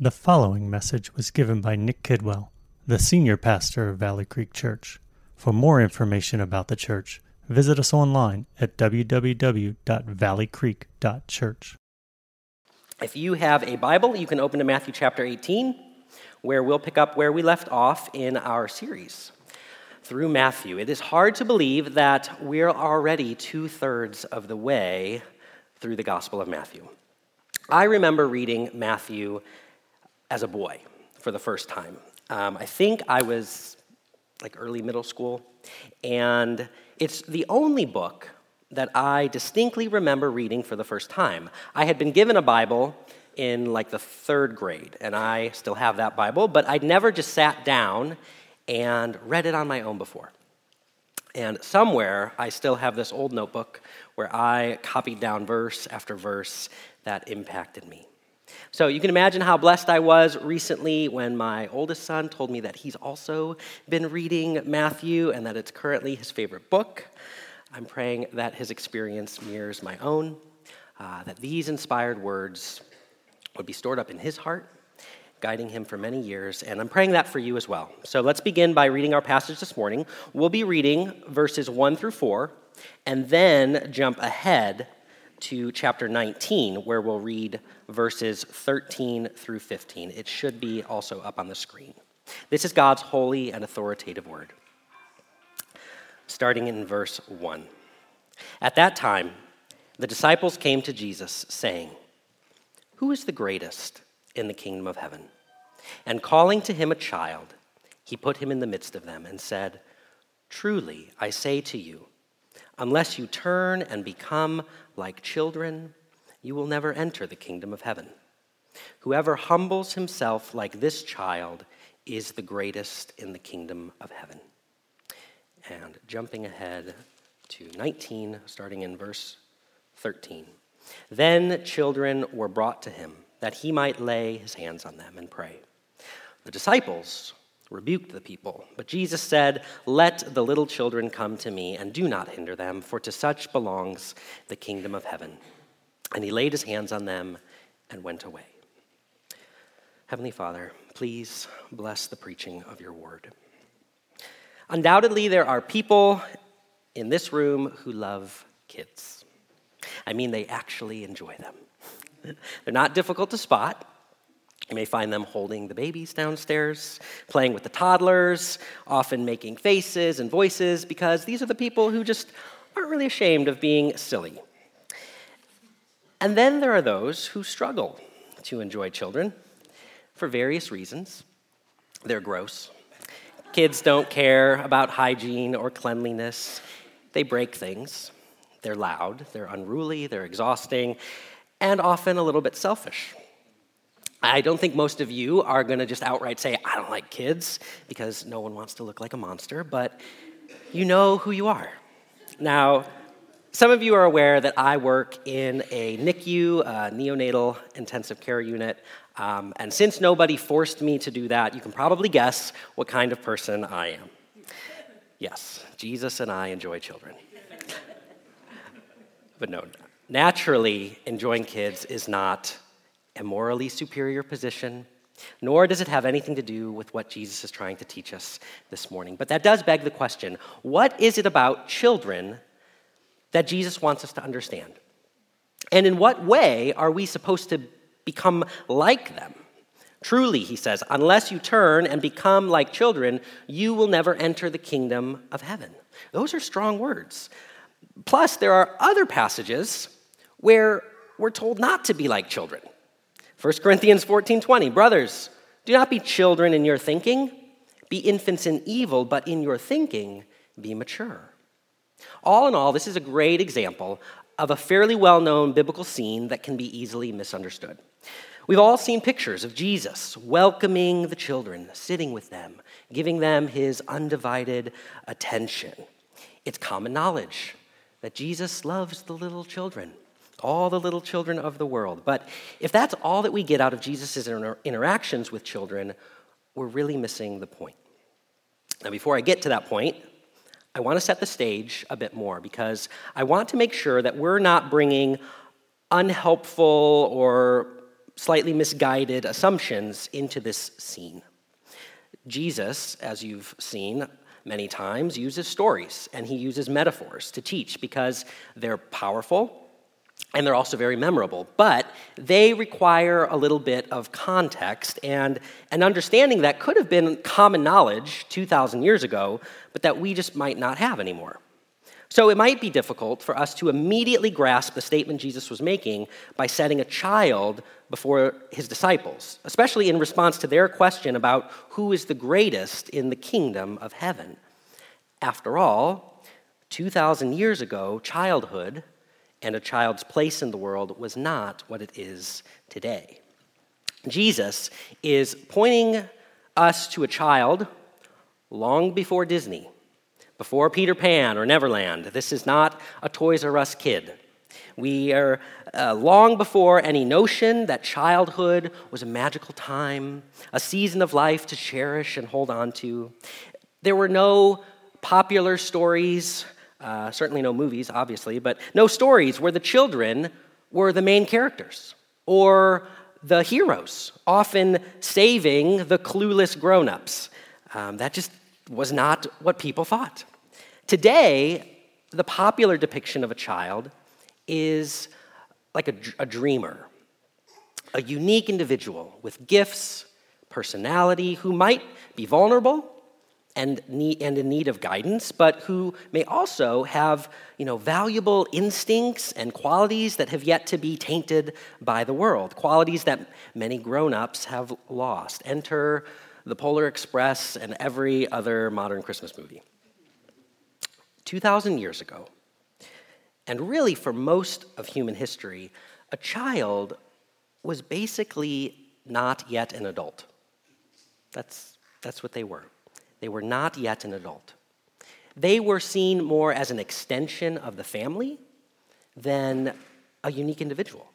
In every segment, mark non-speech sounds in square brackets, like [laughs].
The following message was given by Nick Kidwell, the senior pastor of Valley Creek Church. For more information about the church, visit us online at www.valleycreek.church. If you have a Bible, you can open to Matthew chapter 18, where we'll pick up where we left off in our series through Matthew. It is hard to believe that we're already two thirds of the way through the Gospel of Matthew. I remember reading Matthew as a boy for the first time. Um, I think I was like early middle school, and it's the only book that I distinctly remember reading for the first time. I had been given a Bible in like the third grade, and I still have that Bible, but I'd never just sat down and read it on my own before. And somewhere I still have this old notebook where I copied down verse after verse that impacted me. So you can imagine how blessed I was recently when my oldest son told me that he's also been reading Matthew and that it's currently his favorite book. I'm praying that his experience mirrors my own, uh, that these inspired words would be stored up in his heart, guiding him for many years, and I'm praying that for you as well. So let's begin by reading our passage this morning. We'll be reading verses 1 through 4, and then jump ahead to chapter 19, where we'll read verses 13 through 15. It should be also up on the screen. This is God's holy and authoritative word. Starting in verse 1. At that time, the disciples came to Jesus, saying, Who is the greatest in the kingdom of heaven? And calling to him a child, he put him in the midst of them and said, Truly, I say to you, unless you turn and become like children, you will never enter the kingdom of heaven. Whoever humbles himself like this child is the greatest in the kingdom of heaven. And jumping ahead to 19, starting in verse 13. Then children were brought to him, that he might lay his hands on them and pray. The disciples rebuked the people, but Jesus said, Let the little children come to me, and do not hinder them, for to such belongs the kingdom of heaven. And he laid his hands on them and went away. Heavenly Father, please bless the preaching of your word. Undoubtedly, there are people in this room who love kids. I mean, they actually enjoy them. [laughs] They're not difficult to spot. You may find them holding the babies downstairs, playing with the toddlers, often making faces and voices, because these are the people who just aren't really ashamed of being silly. And then there are those who struggle to enjoy children for various reasons. They're gross. Kids don't care about hygiene or cleanliness. They break things. They're loud, they're unruly, they're exhausting, and often a little bit selfish. I don't think most of you are going to just outright say, I don't like kids, because no one wants to look like a monster, but you know who you are. Now, some of you are aware that I work in a NICU, a neonatal intensive care unit, um, and since nobody forced me to do that, you can probably guess what kind of person I am. Yes, Jesus and I enjoy children. but no, naturally, enjoying kids is not a morally superior position, nor does it have anything to do with what Jesus is trying to teach us this morning. But that does beg the question what is it about children that Jesus wants us to understand? And in what way are we supposed to become like them? Truly, he says, unless you turn and become like children, you will never enter the kingdom of heaven. Those are strong words. Plus, there are other passages where we're told not to be like children. 1 Corinthians 14 20, brothers, do not be children in your thinking, be infants in evil, but in your thinking, be mature. All in all, this is a great example of a fairly well known biblical scene that can be easily misunderstood. We've all seen pictures of Jesus welcoming the children, sitting with them, giving them his undivided attention. It's common knowledge that Jesus loves the little children all the little children of the world. But if that's all that we get out of Jesus' inter- interactions with children, we're really missing the point. Now, before I get to that point, I want to set the stage a bit more because I want to make sure that we're not bringing unhelpful or slightly misguided assumptions into this scene. Jesus, as you've seen many times, uses stories and he uses metaphors to teach because they're powerful and they're also very memorable. But they require a little bit of context and an understanding that could have been common knowledge 2,000 years ago, but that we just might not have anymore. So it might be difficult for us to immediately grasp the statement Jesus was making by setting a child before his disciples, especially in response to their question about who is the greatest in the kingdom of heaven. After all, 2,000 years ago, childhood and a child's place in the world was not what it is today. Jesus is pointing us to a child long before Disney, before Peter Pan or Neverland. This is not a Toys R Us kid. We are uh, long before any notion that childhood was a magical time, a season of life to cherish and hold on to. There were no popular stories uh, certainly no movies, obviously, but no stories where the children were the main characters or the heroes, often saving the clueless grown ups. Um, that just was not what people thought. Today, the popular depiction of a child is like a, a dreamer, a unique individual with gifts, personality, who might be vulnerable and, need, and in need of guidance, but who may also have you know, valuable instincts and qualities that have yet to be tainted by the world, qualities that many grown ups have lost. Enter the Polar Express and every other modern Christmas movie. 2,000 years ago, and really for most of human history, a child was basically not yet an adult. That's, that's what they were. They were not yet an adult. They were seen more as an extension of the family than a unique individual.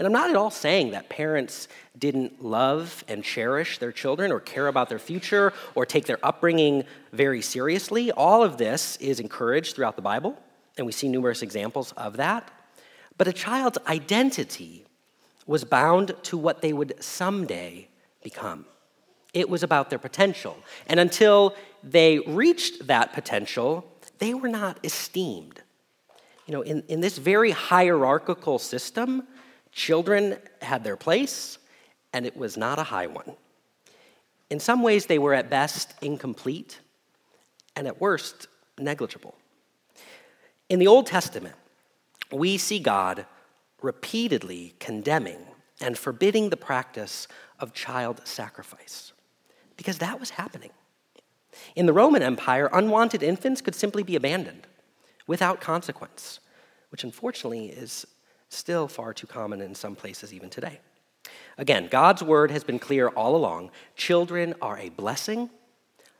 And I'm not at all saying that parents didn't love and cherish their children or care about their future or take their upbringing very seriously. All of this is encouraged throughout the Bible, and we see numerous examples of that. But a child's identity was bound to what they would someday become. It was about their potential. And until they reached that potential, they were not esteemed. You know, in, in this very hierarchical system, children had their place, and it was not a high one. In some ways, they were at best incomplete, and at worst, negligible. In the Old Testament, we see God repeatedly condemning and forbidding the practice of child sacrifice because that was happening. In the Roman Empire, unwanted infants could simply be abandoned without consequence, which unfortunately is still far too common in some places even today. Again, God's word has been clear all along. Children are a blessing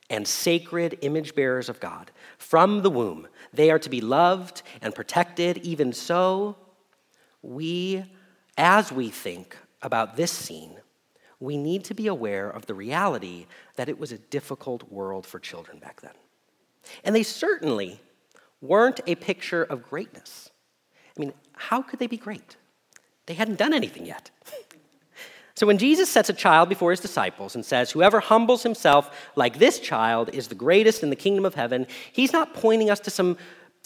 and sacred image bearers of God. From the womb, they are to be loved and protected. Even so, we, as we think about this scene, we need to be aware of the reality that it was a difficult world for children back then. And they certainly weren't a picture of greatness. I mean, how could they be great? They hadn't done anything yet. [laughs] so when Jesus sets a child before his disciples and says, Whoever humbles himself like this child is the greatest in the kingdom of heaven, he's not pointing us to some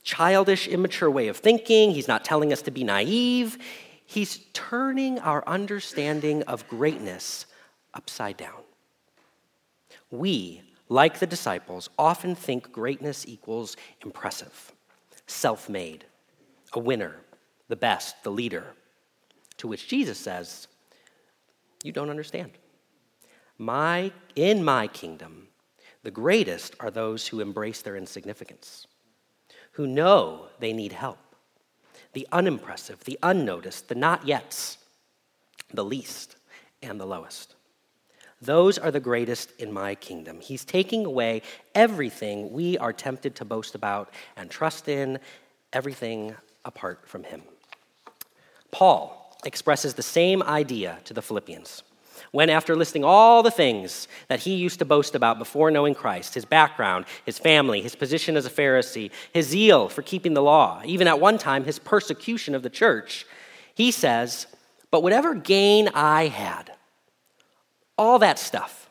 childish, immature way of thinking. He's not telling us to be naive. He's turning our understanding of greatness upside down. We, like the disciples, often think greatness equals impressive, self made, a winner, the best, the leader. To which Jesus says, You don't understand. My, in my kingdom, the greatest are those who embrace their insignificance, who know they need help, the unimpressive, the unnoticed, the not yets, the least, and the lowest. Those are the greatest in my kingdom. He's taking away everything we are tempted to boast about and trust in, everything apart from him. Paul expresses the same idea to the Philippians when, after listing all the things that he used to boast about before knowing Christ his background, his family, his position as a Pharisee, his zeal for keeping the law, even at one time his persecution of the church he says, But whatever gain I had, all that stuff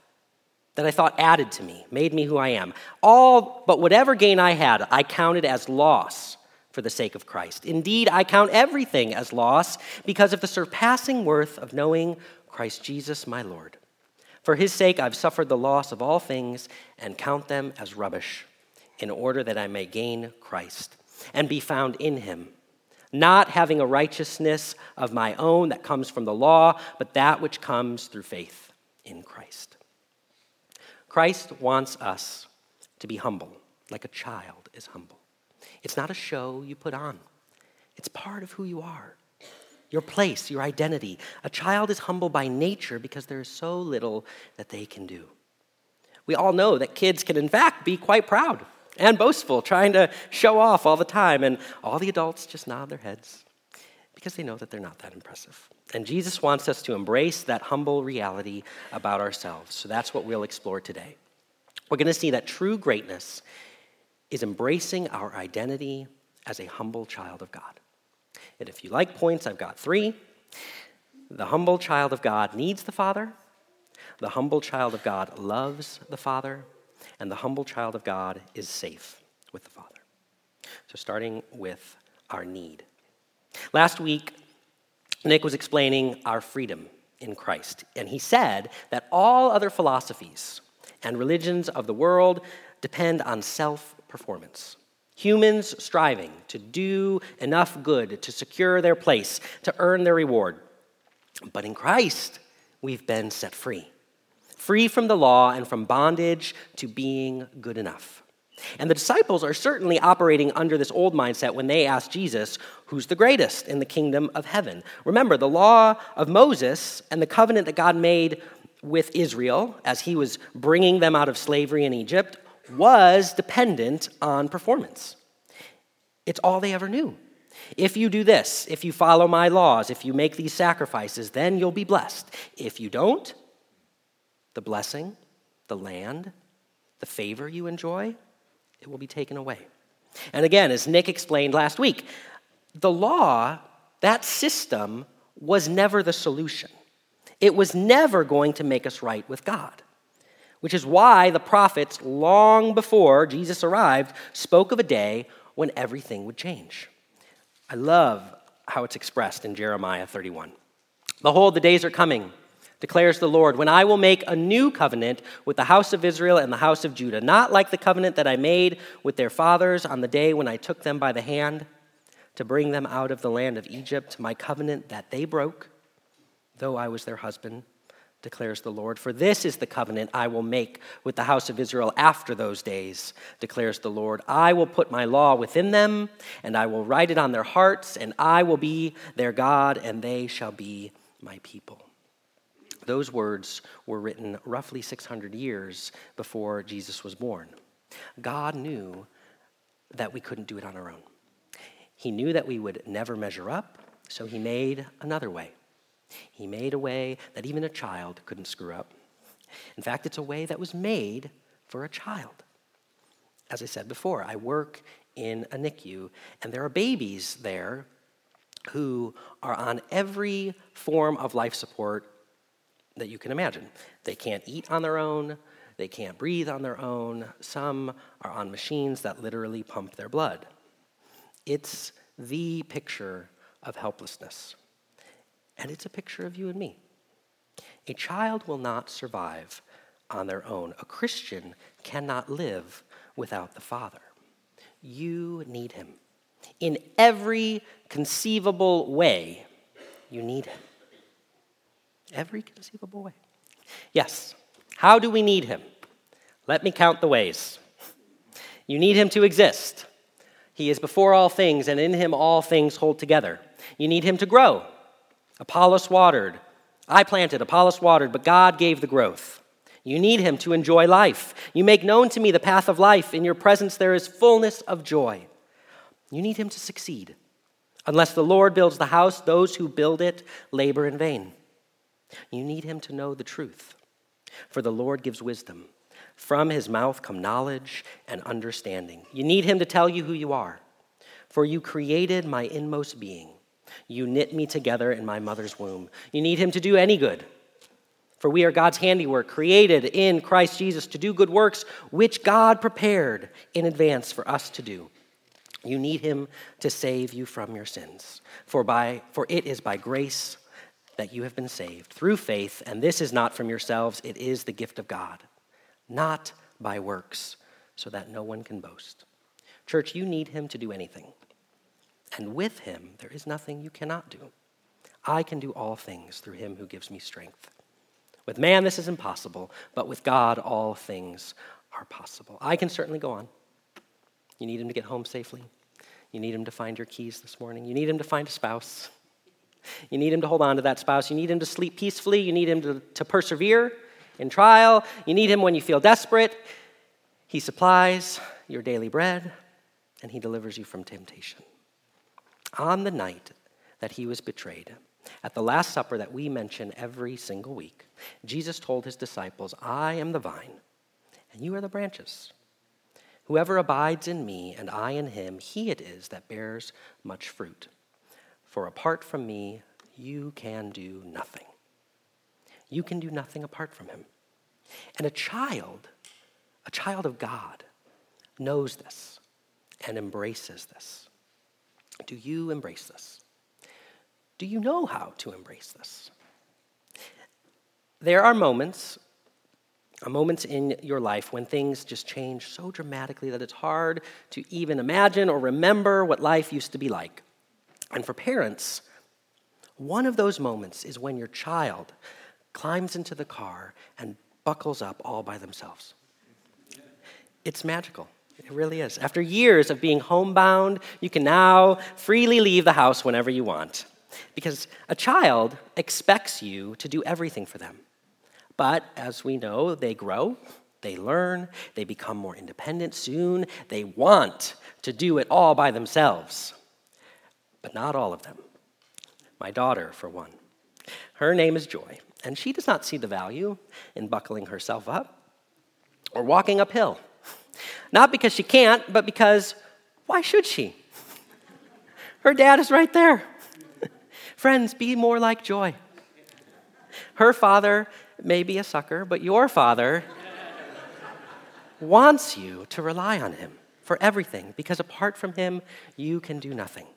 that I thought added to me, made me who I am, all but whatever gain I had, I counted as loss for the sake of Christ. Indeed, I count everything as loss because of the surpassing worth of knowing Christ Jesus my Lord. For his sake, I've suffered the loss of all things and count them as rubbish, in order that I may gain Christ and be found in him, not having a righteousness of my own that comes from the law, but that which comes through faith in Christ. Christ wants us to be humble, like a child is humble. It's not a show you put on, it's part of who you are. Your place, your identity. A child is humble by nature because there is so little that they can do. We all know that kids can, in fact, be quite proud and boastful, trying to show off all the time, and all the adults just nod their heads because they know that they're not that impressive. And Jesus wants us to embrace that humble reality about ourselves. So that's what we'll explore today. We're going to see that true greatness is embracing our identity as a humble child of God. And if you like points, I've got three. The humble child of God needs the Father, the humble child of God loves the Father, and the humble child of God is safe with the Father. So, starting with our need. Last week, Nick was explaining our freedom in Christ, and he said that all other philosophies and religions of the world depend on self performance. Humans striving to do enough good to secure their place, to earn their reward. But in Christ, we've been set free. Free from the law and from bondage to being good enough. And the disciples are certainly operating under this old mindset when they ask Jesus, Who's the greatest in the kingdom of heaven? Remember, the law of Moses and the covenant that God made with Israel as he was bringing them out of slavery in Egypt was dependent on performance. It's all they ever knew. If you do this, if you follow my laws, if you make these sacrifices, then you'll be blessed. If you don't, the blessing, the land, the favor you enjoy, it will be taken away. And again, as Nick explained last week, the law, that system, was never the solution. It was never going to make us right with God which is why the prophets, long before Jesus arrived, spoke of a day when everything would change. I love how it's expressed in Jeremiah 31. Behold, the days are coming, declares the Lord, when I will make a new covenant with the house of Israel and the house of Judah, not like the covenant that I made with their fathers on the day when I took them by the hand to bring them out of the land of Egypt, my covenant that they broke, though I was their husband declares the Lord. For this is the covenant I will make with the house of Israel after those days, declares the Lord. I will put my law within them, and I will write it on their hearts, and I will be their God, and they shall be my people. Those words were written roughly 600 years before Jesus was born. God knew that we couldn't do it on our own. He knew that we would never measure up, so he made another way. He made a way that even a child couldn't screw up. In fact, it's a way that was made for a child. As I said before, I work in a NICU, and there are babies there who are on every form of life support that you can imagine. They can't eat on their own, they can't breathe on their own. Some are on machines that literally pump their blood. It's the picture of helplessness. And it's a picture of you and me. A child will not survive on their own. A Christian cannot live without the Father. You need him. In every conceivable way, you need him. Every conceivable way. Yes. How do we need him? Let me count the ways. You need him to exist. He is before all things, and in him all things hold together. You need him to grow. Apollos watered. I planted, Apollos watered, but God gave the growth. You need him to enjoy life. You make known to me the path of life. In your presence there is fullness of joy. You need him to succeed. Unless the Lord builds the house, those who build it labor in vain. You need him to know the truth. For the Lord gives wisdom. From his mouth come knowledge and understanding. You need him to tell you who you are. For you created my inmost being. You knit me together in my mother's womb. You need him to do any good. For we are God's handiwork, created in Christ Jesus to do good works, which God prepared in advance for us to do. You need him to save you from your sins. For, by, for it is by grace that you have been saved, through faith, and this is not from yourselves, it is the gift of God, not by works, so that no one can boast. Church, you need him to do anything. And with him, there is nothing you cannot do. I can do all things through him who gives me strength. With man, this is impossible, but with God, all things are possible. I can certainly go on. You need him to get home safely. You need him to find your keys this morning. You need him to find a spouse. You need him to hold on to that spouse. You need him to sleep peacefully. You need him to, to persevere in trial. You need him when you feel desperate. He supplies your daily bread and he delivers you from temptation. On the night that he was betrayed, at the Last Supper that we mention every single week, Jesus told his disciples, I am the vine, and you are the branches. Whoever abides in me and I in him, he it is that bears much fruit. For apart from me, you can do nothing. You can do nothing apart from him. And a child, a child of God, knows this and embraces this. Do you embrace this? Do you know how to embrace this? There are moments, uh, moments in your life when things just change so dramatically that it's hard to even imagine or remember what life used to be like. And for parents, one of those moments is when your child climbs into the car and buckles up all by themselves. It's magical. It really is. After years of being homebound, you can now freely leave the house whenever you want. Because a child expects you to do everything for them. But as we know, they grow, they learn, they become more independent. Soon they want to do it all by themselves. But not all of them. My daughter, for one. Her name is Joy, and she does not see the value in buckling herself up or walking uphill not because she can't, but because why should she? Her dad is right there. [laughs] Friends, be more like Joy. Her father may be a sucker, but your father wants you to rely on him for everything because apart from him, you can do nothing.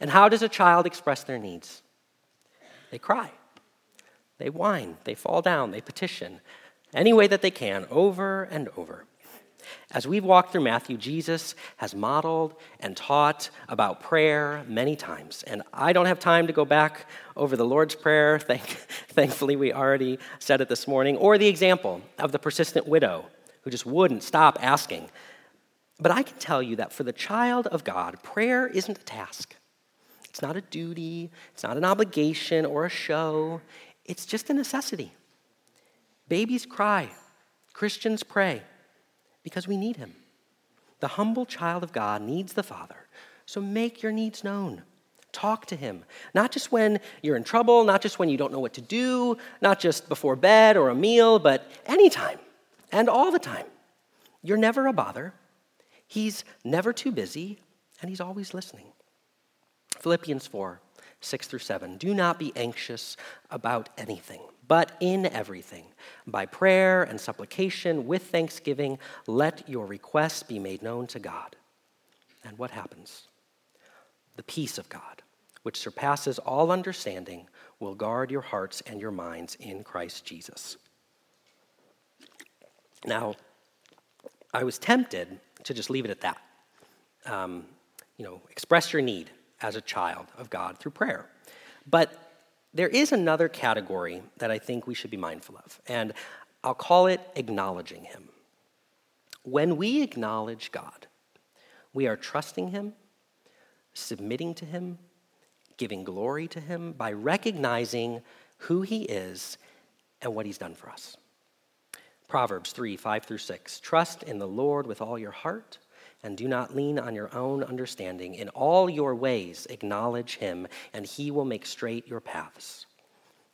And how does a child express their needs? They cry, they whine, they fall down, they petition any way that they can over and over. As we've walked through Matthew, Jesus has modeled and taught about prayer many times. And I don't have time to go back over the Lord's Prayer. [laughs] Thank, thankfully, we already said it this morning, or the example of the persistent widow who just wouldn't stop asking. But I can tell you that for the child of God, prayer isn't a task. It's not a duty, it's not an obligation or a show, it's just a necessity. Babies cry, Christians pray because we need him. The humble child of God needs the Father. So make your needs known. Talk to him. Not just when you're in trouble, not just when you don't know what to do, not just before bed or a meal, but anytime and all the time. You're never a bother. He's never too busy, and he's always listening. Philippians 4 6 through 7. Do not be anxious about anything but in everything, by prayer and supplication with thanksgiving, let your requests be made known to God. And what happens? The peace of God, which surpasses all understanding, will guard your hearts and your minds in Christ Jesus. Now, I was tempted to just leave it at that. Um, you know, express your need as a child of God through prayer. But there is another category that I think we should be mindful of, and I'll call it acknowledging Him. When we acknowledge God, we are trusting Him, submitting to Him, giving glory to Him by recognizing who He is and what He's done for us. Proverbs 3 5 through 6. Trust in the Lord with all your heart and do not lean on your own understanding. In all your ways acknowledge him, and he will make straight your paths.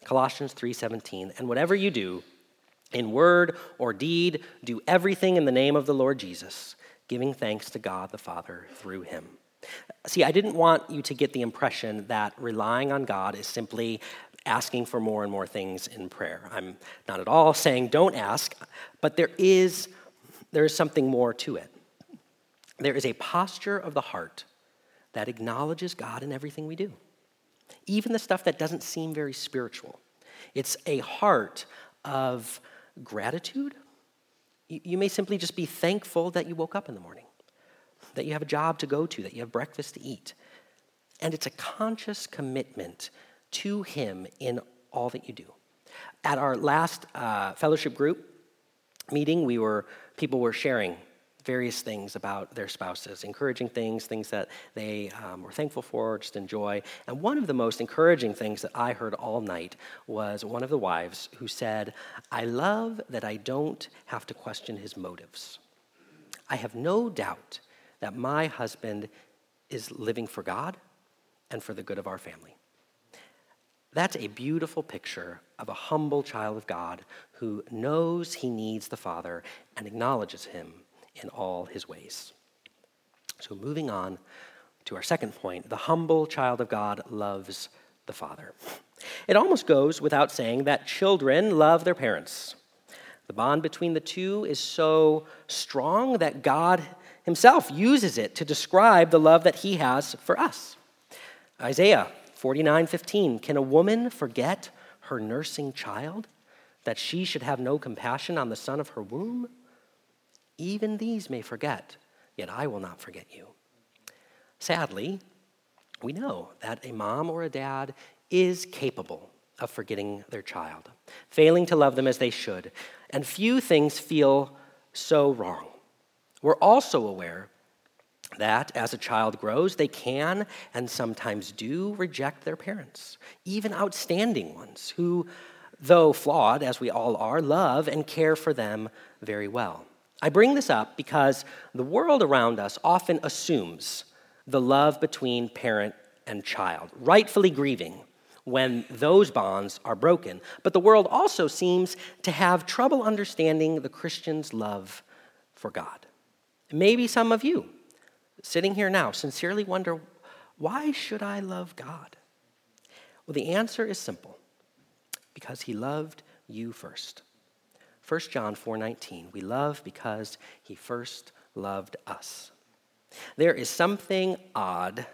Colossians 3:17 And whatever you do, in word or deed, do everything in the name of the Lord Jesus, giving thanks to God the Father through him. See, I didn't want you to get the impression that relying on God is simply asking for more and more things in prayer. I'm not at all saying don't ask, but there is, there is something more to it. There is a posture of the heart that acknowledges God in everything we do, even the stuff that doesn't seem very spiritual. It's a heart of gratitude. You may simply just be thankful that you woke up in the morning, that you have a job to go to, that you have breakfast to eat. And it's a conscious commitment to Him in all that you do. At our last uh, fellowship group meeting, we were people were sharing various things about their spouses, encouraging things, things that they um, were thankful for, just enjoy. And one of the most encouraging things that I heard all night was one of the wives who said, I love that I don't have to question his motives. I have no doubt that my husband is living for God and for the good of our family. That's a beautiful picture of a humble child of God who knows he needs the Father and acknowledges him in all his ways. So, moving on to our second point the humble child of God loves the Father. It almost goes without saying that children love their parents. The bond between the two is so strong that God himself uses it to describe the love that he has for us. Isaiah 49:15 Can a woman forget her nursing child that she should have no compassion on the son of her womb? Even these may forget, yet I will not forget you. Sadly, we know that a mom or a dad is capable of forgetting their child, failing to love them as they should, and few things feel so wrong. We're also aware that as a child grows, they can and sometimes do reject their parents, even outstanding ones who, though flawed, as we all are, love and care for them very well. I bring this up because the world around us often assumes the love between parent and child, rightfully grieving when those bonds are broken. But the world also seems to have trouble understanding the Christian's love for God. Maybe some of you sitting here now sincerely wonder why should I love God? Well, the answer is simple because he loved you first. 1 John 4:19, we love because he first loved us. There is something odd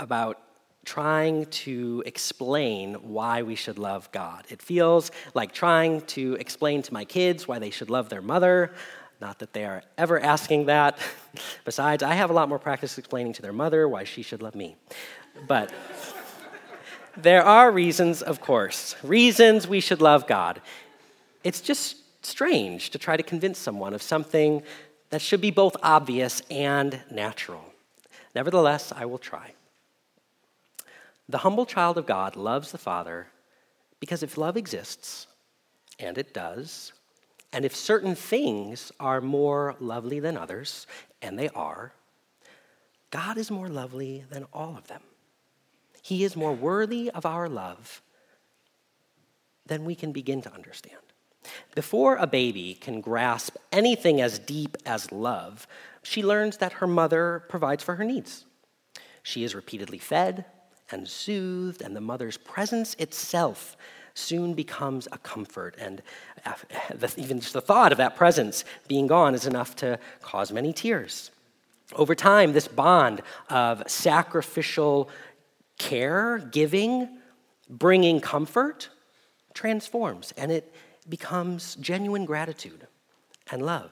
about trying to explain why we should love God. It feels like trying to explain to my kids why they should love their mother. Not that they are ever asking that. [laughs] Besides, I have a lot more practice explaining to their mother why she should love me. But [laughs] there are reasons, of course, reasons we should love God. It's just strange to try to convince someone of something that should be both obvious and natural. Nevertheless, I will try. The humble child of God loves the Father because if love exists, and it does, and if certain things are more lovely than others, and they are, God is more lovely than all of them. He is more worthy of our love than we can begin to understand. Before a baby can grasp anything as deep as love, she learns that her mother provides for her needs. She is repeatedly fed and soothed, and the mother's presence itself soon becomes a comfort. And uh, [laughs] even just the thought of that presence being gone is enough to cause many tears. Over time, this bond of sacrificial care, giving, bringing comfort transforms, and it becomes genuine gratitude and love.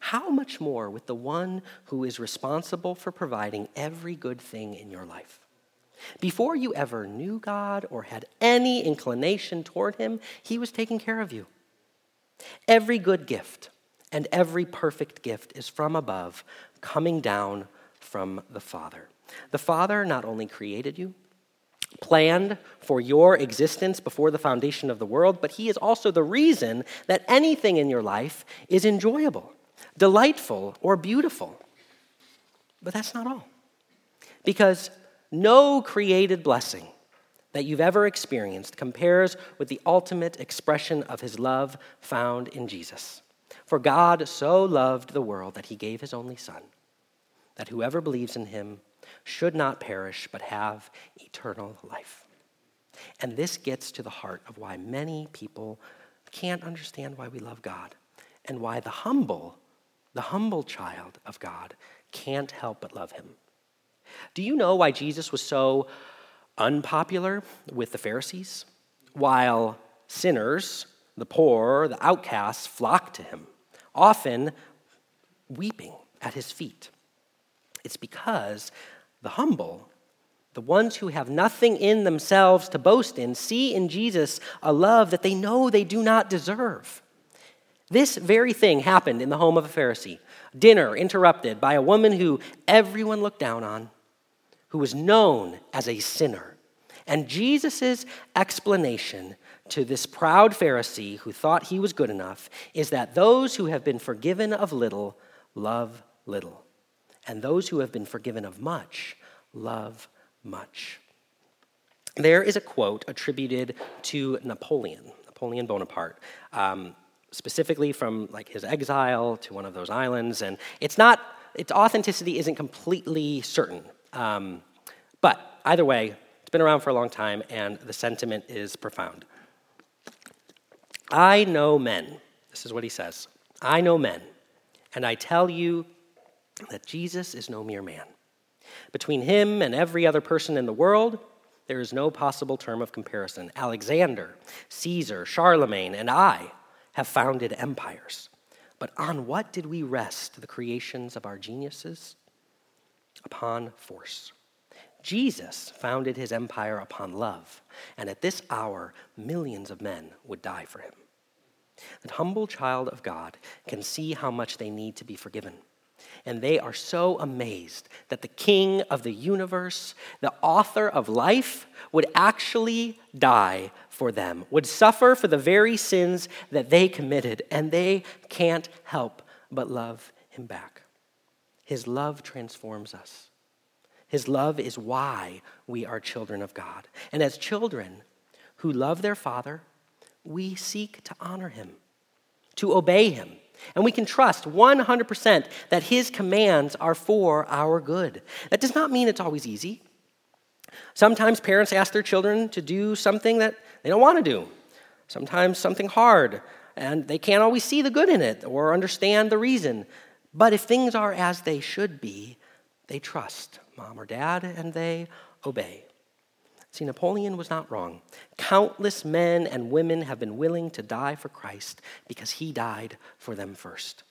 How much more with the one who is responsible for providing every good thing in your life? Before you ever knew God or had any inclination toward Him, He was taking care of you. Every good gift and every perfect gift is from above, coming down from the Father. The Father not only created you, planned for your existence before the foundation of the world, but He is also the reason that anything in your life is enjoyable, delightful, or beautiful. But that's not all. Because no created blessing that you've ever experienced compares with the ultimate expression of His love found in Jesus. For God so loved the world that He gave His only Son, that whoever believes in Him should not perish, but have eternal life. And this gets to the heart of why many people can't understand why we love God and why the humble, the humble child of God, can't help but love him. Do you know why Jesus was so unpopular with the Pharisees? While sinners, the poor, the outcasts flocked to him, often weeping at his feet. It's because the humble, the ones who have nothing in themselves to boast in, see in Jesus a love that they know they do not deserve. This very thing happened in the home of a Pharisee. Dinner interrupted by a woman who everyone looked down on, who was known as a sinner. And Jesus' explanation to this proud Pharisee who thought he was good enough is that those who have been forgiven of little love little, and those who have been forgiven of much love much. There is a quote attributed to Napoleon, Napoleon Bonaparte. Um, specifically from like his exile to one of those islands and it's not its authenticity isn't completely certain um, but either way it's been around for a long time and the sentiment is profound i know men this is what he says i know men and i tell you that jesus is no mere man between him and every other person in the world there is no possible term of comparison alexander caesar charlemagne and i have founded empires. But on what did we rest the creations of our geniuses? Upon force. Jesus founded his empire upon love, and at this hour, millions of men would die for him. The humble child of God can see how much they need to be forgiven and they are so amazed that the king of the universe, the author of life, would actually die for them, would suffer for the very sins that they committed, and they can't help but love him back. His love transforms us. His love is why we are children of God. And as children who love their Father, we seek to honor him, to obey him and we can trust 100% that His commands are for our good. That does not mean it's always easy. Sometimes parents ask their children to do something that they don't want to do, sometimes something hard, and they can't always see the good in it or understand the reason. But if things are as they should be, they trust mom or dad and they obey. See, Napoleon was not wrong. Countless men and women have been willing to die for Christ because he died for them first.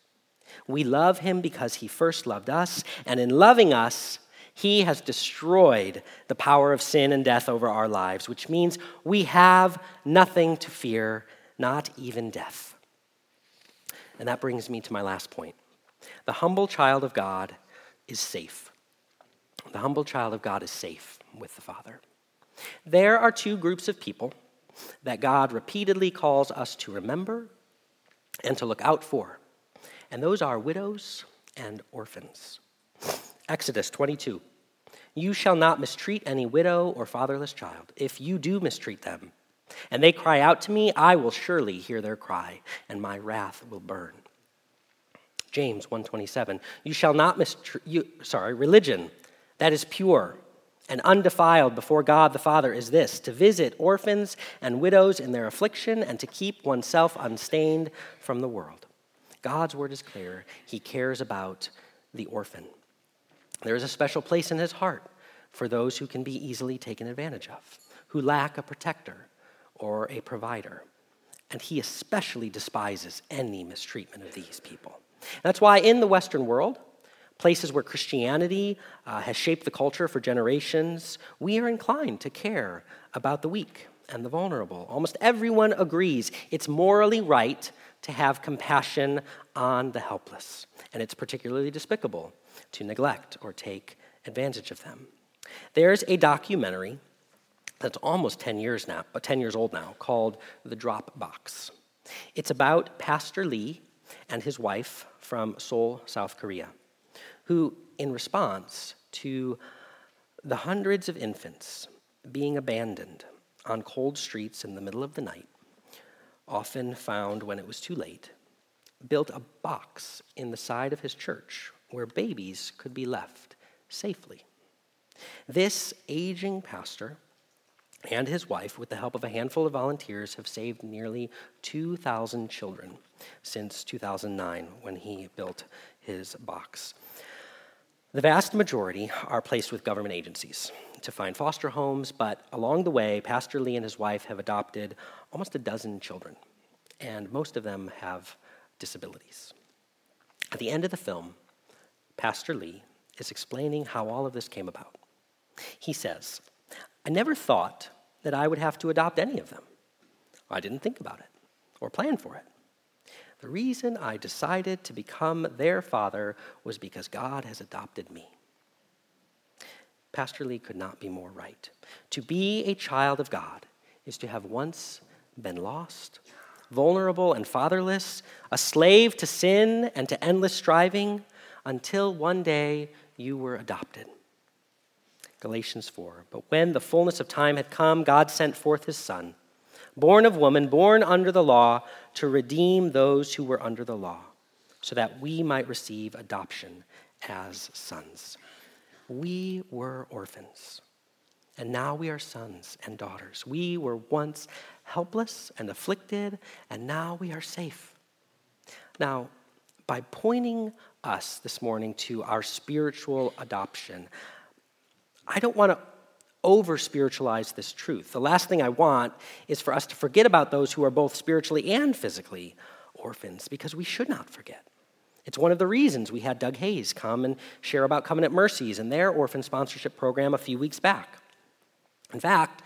We love him because he first loved us, and in loving us, he has destroyed the power of sin and death over our lives, which means we have nothing to fear, not even death. And that brings me to my last point. The humble child of God is safe. The humble child of God is safe with the Father. There are two groups of people that God repeatedly calls us to remember and to look out for, and those are widows and orphans. Exodus 22 You shall not mistreat any widow or fatherless child. If you do mistreat them, and they cry out to me, I will surely hear their cry, and my wrath will burn. James 127 You shall not mistreat you sorry, religion that is pure and undefiled before God the Father is this to visit orphans and widows in their affliction and to keep oneself unstained from the world. God's word is clear. He cares about the orphan. There is a special place in his heart for those who can be easily taken advantage of, who lack a protector or a provider. And he especially despises any mistreatment of these people. That's why in the Western world, places where Christianity uh, has shaped the culture for generations, we are inclined to care about the weak and the vulnerable. Almost everyone agrees it's morally right to have compassion on the helpless, and it's particularly despicable to neglect or take advantage of them. There's a documentary that's almost 10 years now, uh, 10 years old now, called The Drop Box. It's about Pastor Lee and his wife from Seoul, South Korea who, in response to the hundreds of infants being abandoned on cold streets in the middle of the night, often found when it was too late, built a box in the side of his church where babies could be left safely. This aging pastor and his wife, with the help of a handful of volunteers, have saved nearly 2,000 children since 2009 when he built his box. The vast majority are placed with government agencies to find foster homes, but along the way, Pastor Lee and his wife have adopted almost a dozen children, and most of them have disabilities. At the end of the film, Pastor Lee is explaining how all of this came about. He says, I never thought that I would have to adopt any of them. I didn't think about it or plan for it. The reason I decided to become their father was because God has adopted me. Pastor Lee could not be more right. To be a child of God is to have once been lost, vulnerable and fatherless, a slave to sin and to endless striving, until one day you were adopted. Galatians 4. But when the fullness of time had come, God sent forth his Son, born of woman, born under the law, to redeem those who were under the law, so that we might receive adoption as sons. We were orphans, and now we are sons and daughters. We were once helpless and afflicted, and now we are safe. Now, by pointing us this morning to our spiritual adoption, I don't want to over spiritualize this truth. The last thing I want is for us to forget about those who are both spiritually and physically orphans, because we should not forget. It's one of the reasons we had Doug Hayes come and share about Covenant Mercies and their orphan sponsorship program a few weeks back. In fact,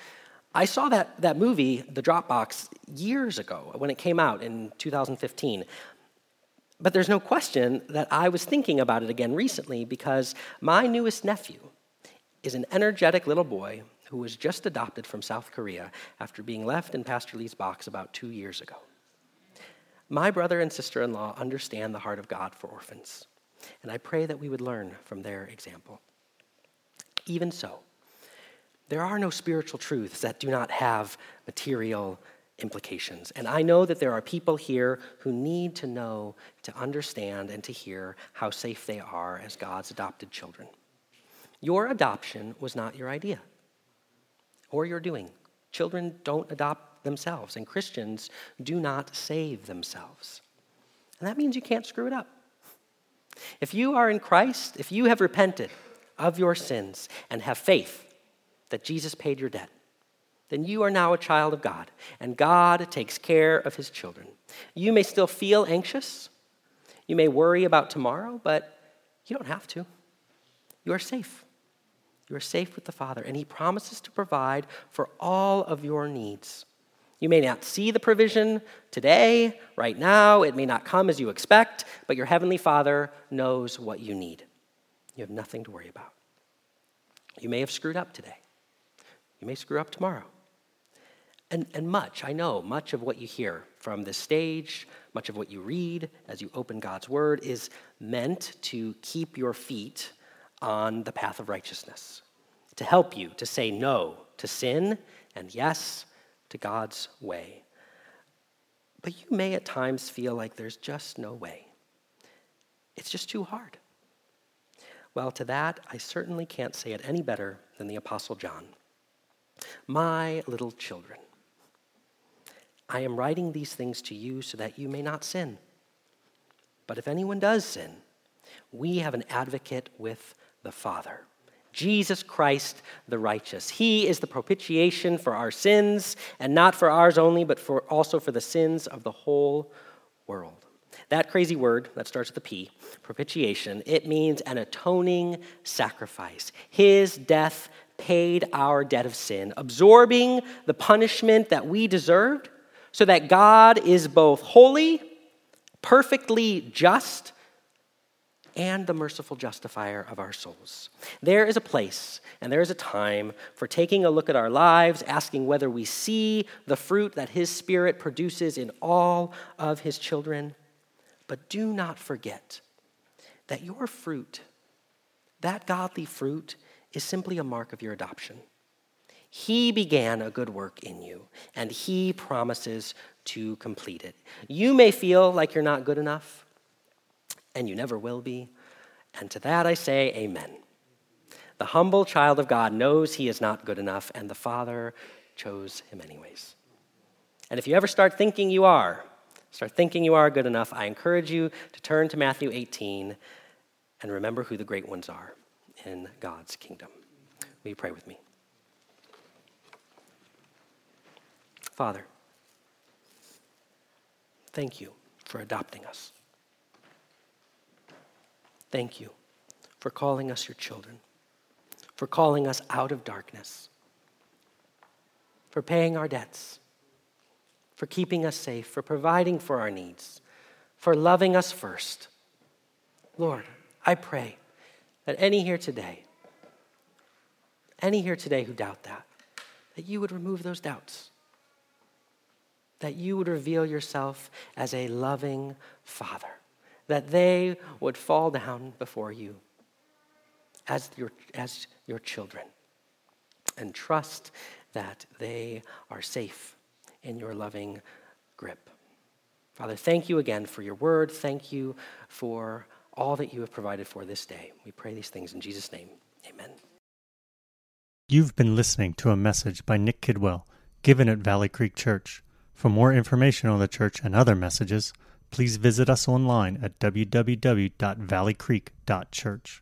I saw that, that movie, The Dropbox, years ago when it came out in 2015. But there's no question that I was thinking about it again recently because my newest nephew, is an energetic little boy who was just adopted from South Korea after being left in Pastor Lee's box about two years ago. My brother and sister in law understand the heart of God for orphans, and I pray that we would learn from their example. Even so, there are no spiritual truths that do not have material implications. And I know that there are people here who need to know, to understand, and to hear how safe they are as God's adopted children. Your adoption was not your idea or your doing. Children don't adopt themselves, and Christians do not save themselves. And that means you can't screw it up. If you are in Christ, if you have repented of your sins and have faith that Jesus paid your debt, then you are now a child of God, and God takes care of his children. You may still feel anxious, you may worry about tomorrow, but you don't have to. You are safe. You are safe with the Father, and He promises to provide for all of your needs. You may not see the provision today, right now. It may not come as you expect, but your Heavenly Father knows what you need. You have nothing to worry about. You may have screwed up today. You may screw up tomorrow. And, and much, I know, much of what you hear from this stage, much of what you read as you open God's Word is meant to keep your feet on the path of righteousness, to help you to say no to sin and yes to God's way. But you may at times feel like there's just no way. It's just too hard. Well, to that, I certainly can't say it any better than the Apostle John. My little children, I am writing these things to you so that you may not sin. But if anyone does sin, we have an advocate with the Father. Jesus Christ the righteous. He is the propitiation for our sins, and not for ours only, but for also for the sins of the whole world. That crazy word that starts with a P, propitiation, it means an atoning sacrifice. His death paid our debt of sin, absorbing the punishment that we deserved, so that God is both holy, perfectly just, and the merciful justifier of our souls. There is a place and there is a time for taking a look at our lives, asking whether we see the fruit that His Spirit produces in all of His children. But do not forget that your fruit, that godly fruit, is simply a mark of your adoption. He began a good work in you, and He promises to complete it. You may feel like you're not good enough and you never will be. And to that I say, Amen. The humble child of God knows he is not good enough, and the Father chose him anyways. And if you ever start thinking you are, start thinking you are good enough, I encourage you to turn to Matthew 18 and remember who the great ones are in God's kingdom. Will you pray with me? Father, thank you for adopting us. Thank you for calling us your children, for calling us out of darkness, for paying our debts, for keeping us safe, for providing for our needs, for loving us first. Lord, I pray that any here today, any here today who doubt that, that you would remove those doubts that you would reveal yourself as a loving Father, that they would fall down before you as your, as your children and trust that they are safe in your loving grip. Father, thank you again for your word. Thank you for all that you have provided for this day. We pray these things in Jesus' name. Amen. You've been listening to a message by Nick Kidwell given at Valley Creek Church. For more information on the church and other messages, please visit us online at www.valleycreek.church.